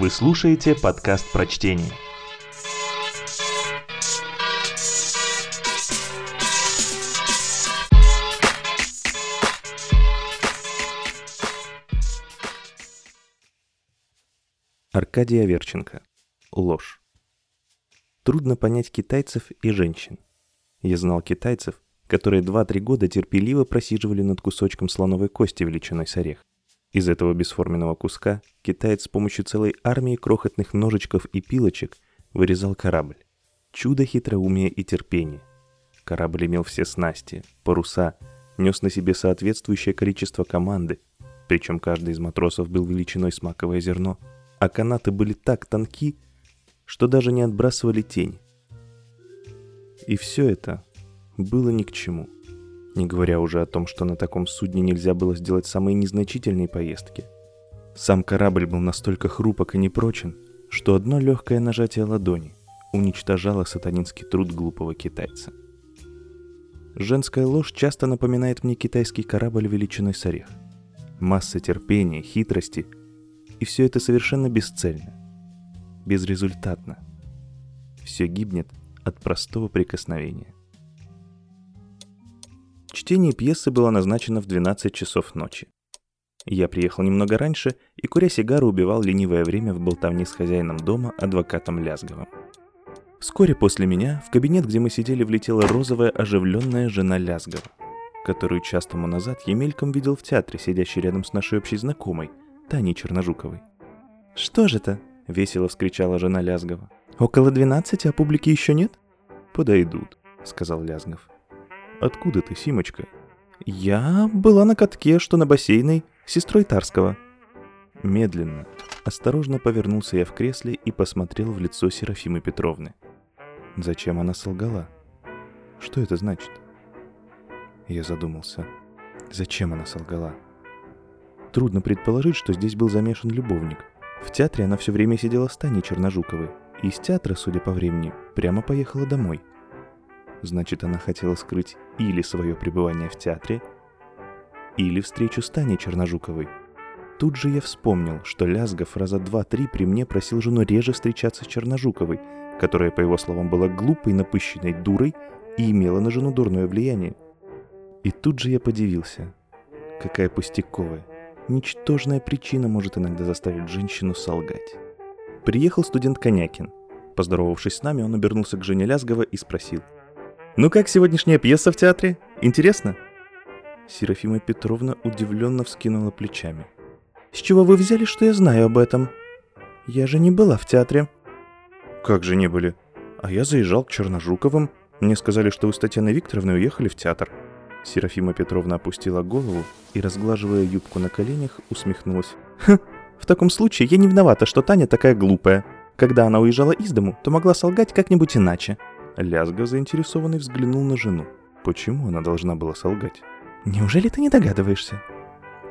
Вы слушаете подкаст прочтения. Аркадий Аверченко. Ложь. Трудно понять китайцев и женщин. Я знал китайцев, которые 2-3 года терпеливо просиживали над кусочком слоновой кости величиной с орех. Из этого бесформенного куска китаец с помощью целой армии крохотных ножичков и пилочек вырезал корабль. Чудо хитроумия и терпения. Корабль имел все снасти, паруса, нес на себе соответствующее количество команды, причем каждый из матросов был величиной с маковое зерно, а канаты были так тонки, что даже не отбрасывали тень. И все это было ни к чему. Не говоря уже о том, что на таком судне нельзя было сделать самые незначительные поездки. Сам корабль был настолько хрупок и непрочен, что одно легкое нажатие ладони уничтожало сатанинский труд глупого китайца. Женская ложь часто напоминает мне китайский корабль величиной с орех. Масса терпения, хитрости, и все это совершенно бесцельно, безрезультатно. Все гибнет от простого прикосновения. Чтение пьесы было назначено в 12 часов ночи. Я приехал немного раньше и, куря сигару, убивал ленивое время в болтовне с хозяином дома, адвокатом Лязговым. Вскоре после меня в кабинет, где мы сидели, влетела розовая оживленная жена Лязгова, которую час тому назад я мельком видел в театре, сидящей рядом с нашей общей знакомой, Таней Черножуковой. «Что же это?» — весело вскричала жена Лязгова. «Около двенадцати, а публики еще нет?» «Подойдут», — сказал Лязгов. Откуда ты, Симочка? Я была на катке, что на бассейной, сестрой Тарского. Медленно, осторожно повернулся я в кресле и посмотрел в лицо Серафимы Петровны. Зачем она солгала? Что это значит? Я задумался. Зачем она солгала? Трудно предположить, что здесь был замешан любовник. В театре она все время сидела с Таней Черножуковой, и из театра, судя по времени, прямо поехала домой – Значит, она хотела скрыть или свое пребывание в театре, или встречу с Таней Черножуковой. Тут же я вспомнил, что Лязгов раза два-три при мне просил жену реже встречаться с Черножуковой, которая, по его словам, была глупой, напыщенной дурой и имела на жену дурное влияние. И тут же я подивился. Какая пустяковая, ничтожная причина может иногда заставить женщину солгать. Приехал студент Конякин. Поздоровавшись с нами, он обернулся к жене Лязгова и спросил – ну как сегодняшняя пьеса в театре? Интересно? Серафима Петровна удивленно вскинула плечами. С чего вы взяли, что я знаю об этом? Я же не была в театре. Как же не были? А я заезжал к Черножуковым. Мне сказали, что вы с Татьяной Викторовной уехали в театр. Серафима Петровна опустила голову и, разглаживая юбку на коленях, усмехнулась. «Хм, в таком случае я не виновата, что Таня такая глупая. Когда она уезжала из дому, то могла солгать как-нибудь иначе. Лязга заинтересованный взглянул на жену. Почему она должна была солгать? «Неужели ты не догадываешься?»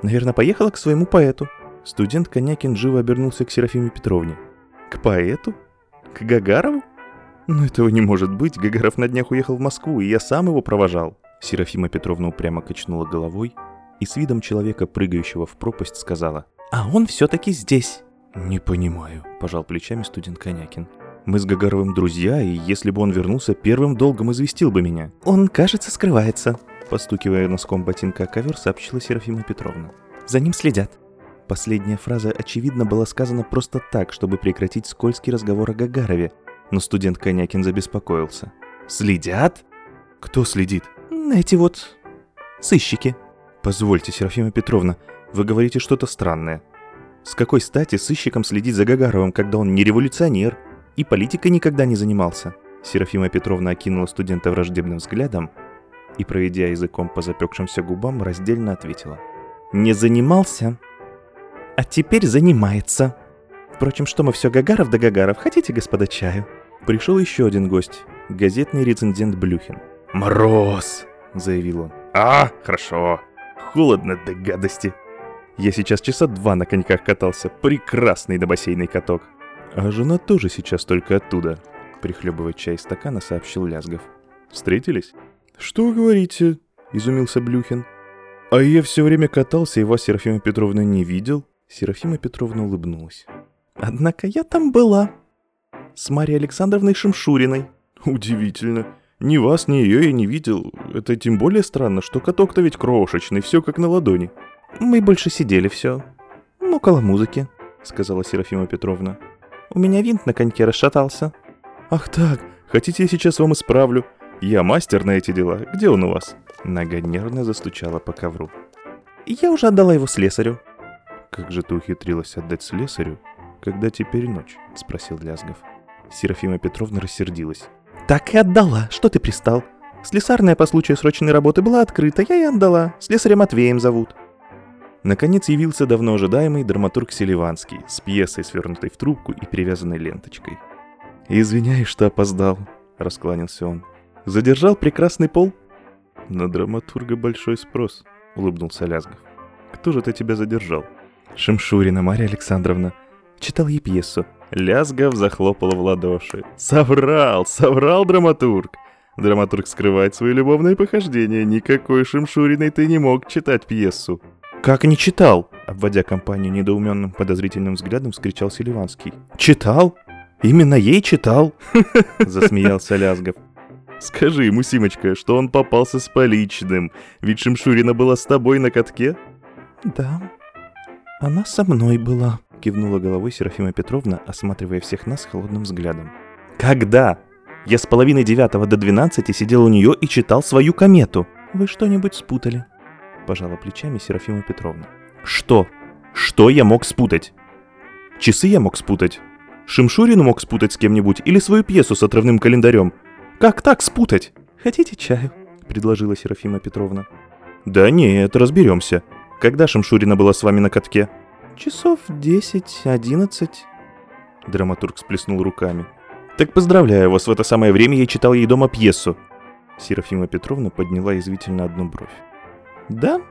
«Наверное, поехала к своему поэту». Студент Конякин живо обернулся к Серафиме Петровне. «К поэту? К Гагарову?» «Ну этого не может быть, Гагаров на днях уехал в Москву, и я сам его провожал». Серафима Петровна упрямо качнула головой и с видом человека, прыгающего в пропасть, сказала. «А он все-таки здесь!» «Не понимаю», – пожал плечами студент Конякин. Мы с Гагаровым друзья, и если бы он вернулся, первым долгом известил бы меня. Он, кажется, скрывается, постукивая носком ботинка о ковер, сообщила Серафима Петровна. За ним следят. Последняя фраза, очевидно, была сказана просто так, чтобы прекратить скользкий разговор о Гагарове, но студент Конякин забеспокоился. «Следят? Кто следит?» «Эти вот... сыщики». «Позвольте, Серафима Петровна, вы говорите что-то странное. С какой стати сыщиком следить за Гагаровым, когда он не революционер, и политикой никогда не занимался. Серафима Петровна окинула студента враждебным взглядом и, проведя языком по запекшимся губам, раздельно ответила. «Не занимался, а теперь занимается. Впрочем, что мы все Гагаров да Гагаров, хотите, господа, чаю?» Пришел еще один гость, газетный рецензент Блюхин. «Мороз!» — заявил он. «А, хорошо. Холодно до гадости. Я сейчас часа два на коньках катался. Прекрасный до бассейный каток. «А жена тоже сейчас только оттуда», — прихлебывая чай из стакана, сообщил Лязгов. «Встретились?» «Что вы говорите?» — изумился Блюхин. «А я все время катался и вас, Серафима Петровна, не видел?» Серафима Петровна улыбнулась. Однако я там была. С Марией Александровной Шимшуриной. Удивительно. Ни вас, ни ее я не видел. Это тем более странно, что каток-то ведь крошечный, все как на ладони. Мы больше сидели все. Ну, около музыки, сказала Серафима Петровна. У меня винт на коньке расшатался. Ах так, хотите я сейчас вам исправлю? Я мастер на эти дела. Где он у вас? Нога нервно застучала по ковру. Я уже отдала его слесарю. Как же ты ухитрилась отдать слесарю, когда теперь ночь? Спросил Лязгов. Серафима Петровна рассердилась. Так и отдала. Что ты пристал? Слесарная по случаю срочной работы была открыта, я и отдала. Слесаря Матвеем зовут. Наконец явился давно ожидаемый драматург Селиванский с пьесой, свернутой в трубку и привязанной ленточкой. «Извиняюсь, что опоздал», — раскланялся он. «Задержал прекрасный пол?» «На драматурга большой спрос», — улыбнулся Лязгов. «Кто же ты тебя задержал?» «Шемшурина Марья Александровна. Читал ей пьесу. Лязгов захлопал в ладоши. «Соврал! Соврал драматург!» Драматург скрывает свои любовные похождения. Никакой Шимшуриной ты не мог читать пьесу. «Как не читал?» Обводя компанию недоуменным подозрительным взглядом, вскричал Селиванский. «Читал? Именно ей читал?» Засмеялся Лязгов. «Скажи ему, Симочка, что он попался с поличным, ведь Шимшурина была с тобой на катке?» «Да, она со мной была», — кивнула головой Серафима Петровна, осматривая всех нас холодным взглядом. «Когда? Я с половины девятого до двенадцати сидел у нее и читал свою комету. Вы что-нибудь спутали?» Пожала плечами Серафима Петровна. «Что? Что я мог спутать? Часы я мог спутать? Шимшурину мог спутать с кем-нибудь или свою пьесу с отрывным календарем? Как так спутать? Хотите чаю?» предложила Серафима Петровна. «Да нет, разберемся. Когда Шимшурина была с вами на катке?» «Часов десять, одиннадцать». Драматург сплеснул руками. «Так поздравляю вас, в это самое время я читал ей дома пьесу». Серафима Петровна подняла извительно одну бровь. «Да?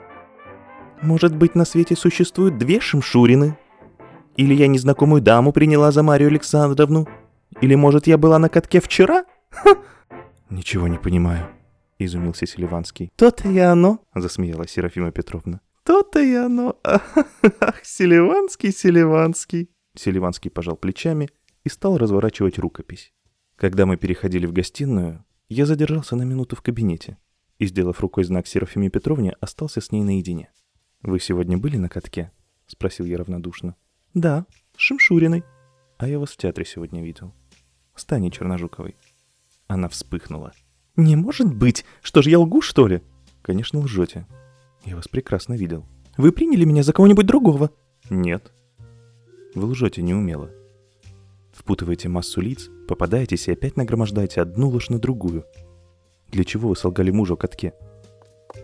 Может быть, на свете существуют две Шимшурины? Или я незнакомую даму приняла за Марию Александровну? Или, может, я была на катке вчера? Ха!» «Ничего не понимаю», — изумился Селиванский. «То-то и оно», — засмеялась Серафима Петровна. То-то и оно. Ах, Селиванский, Селиванский. Селиванский пожал плечами и стал разворачивать рукопись. Когда мы переходили в гостиную, я задержался на минуту в кабинете и, сделав рукой знак Серафиме Петровне, остался с ней наедине. «Вы сегодня были на катке?» — спросил я равнодушно. «Да, с Шимшуриной. А я вас в театре сегодня видел. С Таней Черножуковой». Она вспыхнула. «Не может быть! Что ж, я лгу, что ли?» «Конечно, лжете. Я вас прекрасно видел. Вы приняли меня за кого-нибудь другого? Нет. Вы лжете неумело. Впутываете массу лиц, попадаетесь и опять нагромождаете одну ложь на другую. Для чего вы солгали мужу о катке?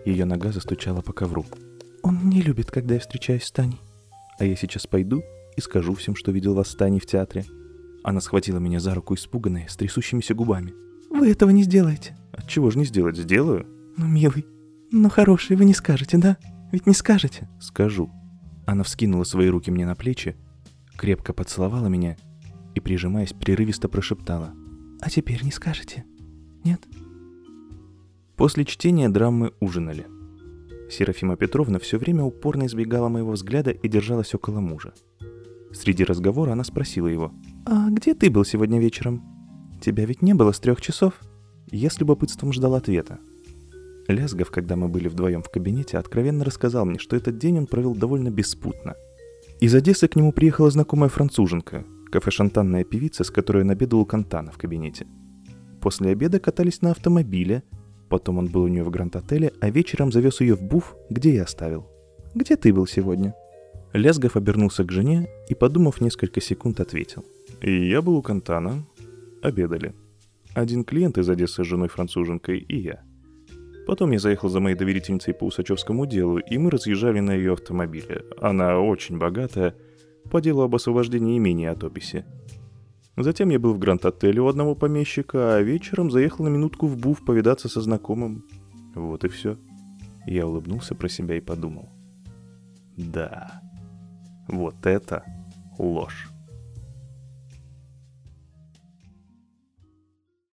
Ее нога застучала по ковру. Он не любит, когда я встречаюсь с Таней. А я сейчас пойду и скажу всем, что видел вас с Таней в театре. Она схватила меня за руку испуганная, с трясущимися губами. Вы этого не сделаете. Отчего же не сделать? Сделаю. Ну, милый, «Ну, хороший, вы не скажете, да? Ведь не скажете?» «Скажу». Она вскинула свои руки мне на плечи, крепко поцеловала меня и, прижимаясь, прерывисто прошептала. «А теперь не скажете? Нет?» После чтения драмы ужинали. Серафима Петровна все время упорно избегала моего взгляда и держалась около мужа. Среди разговора она спросила его. «А где ты был сегодня вечером? Тебя ведь не было с трех часов?» Я с любопытством ждал ответа. Лязгов, когда мы были вдвоем в кабинете, откровенно рассказал мне, что этот день он провел довольно беспутно. Из Одессы к нему приехала знакомая француженка, кафе-шантанная певица, с которой он обедал у Кантана в кабинете. После обеда катались на автомобиле, потом он был у нее в Гранд-отеле, а вечером завез ее в Буф, где я оставил. «Где ты был сегодня?» Лязгов обернулся к жене и, подумав несколько секунд, ответил. «И я был у Кантана. Обедали. Один клиент из Одессы с женой француженкой и я. Потом я заехал за моей доверительницей по Усачевскому делу, и мы разъезжали на ее автомобиле. Она очень богатая, по делу об освобождении имения от описи. Затем я был в Гранд-отеле у одного помещика, а вечером заехал на минутку в Буф повидаться со знакомым. Вот и все. Я улыбнулся про себя и подумал. Да, вот это ложь.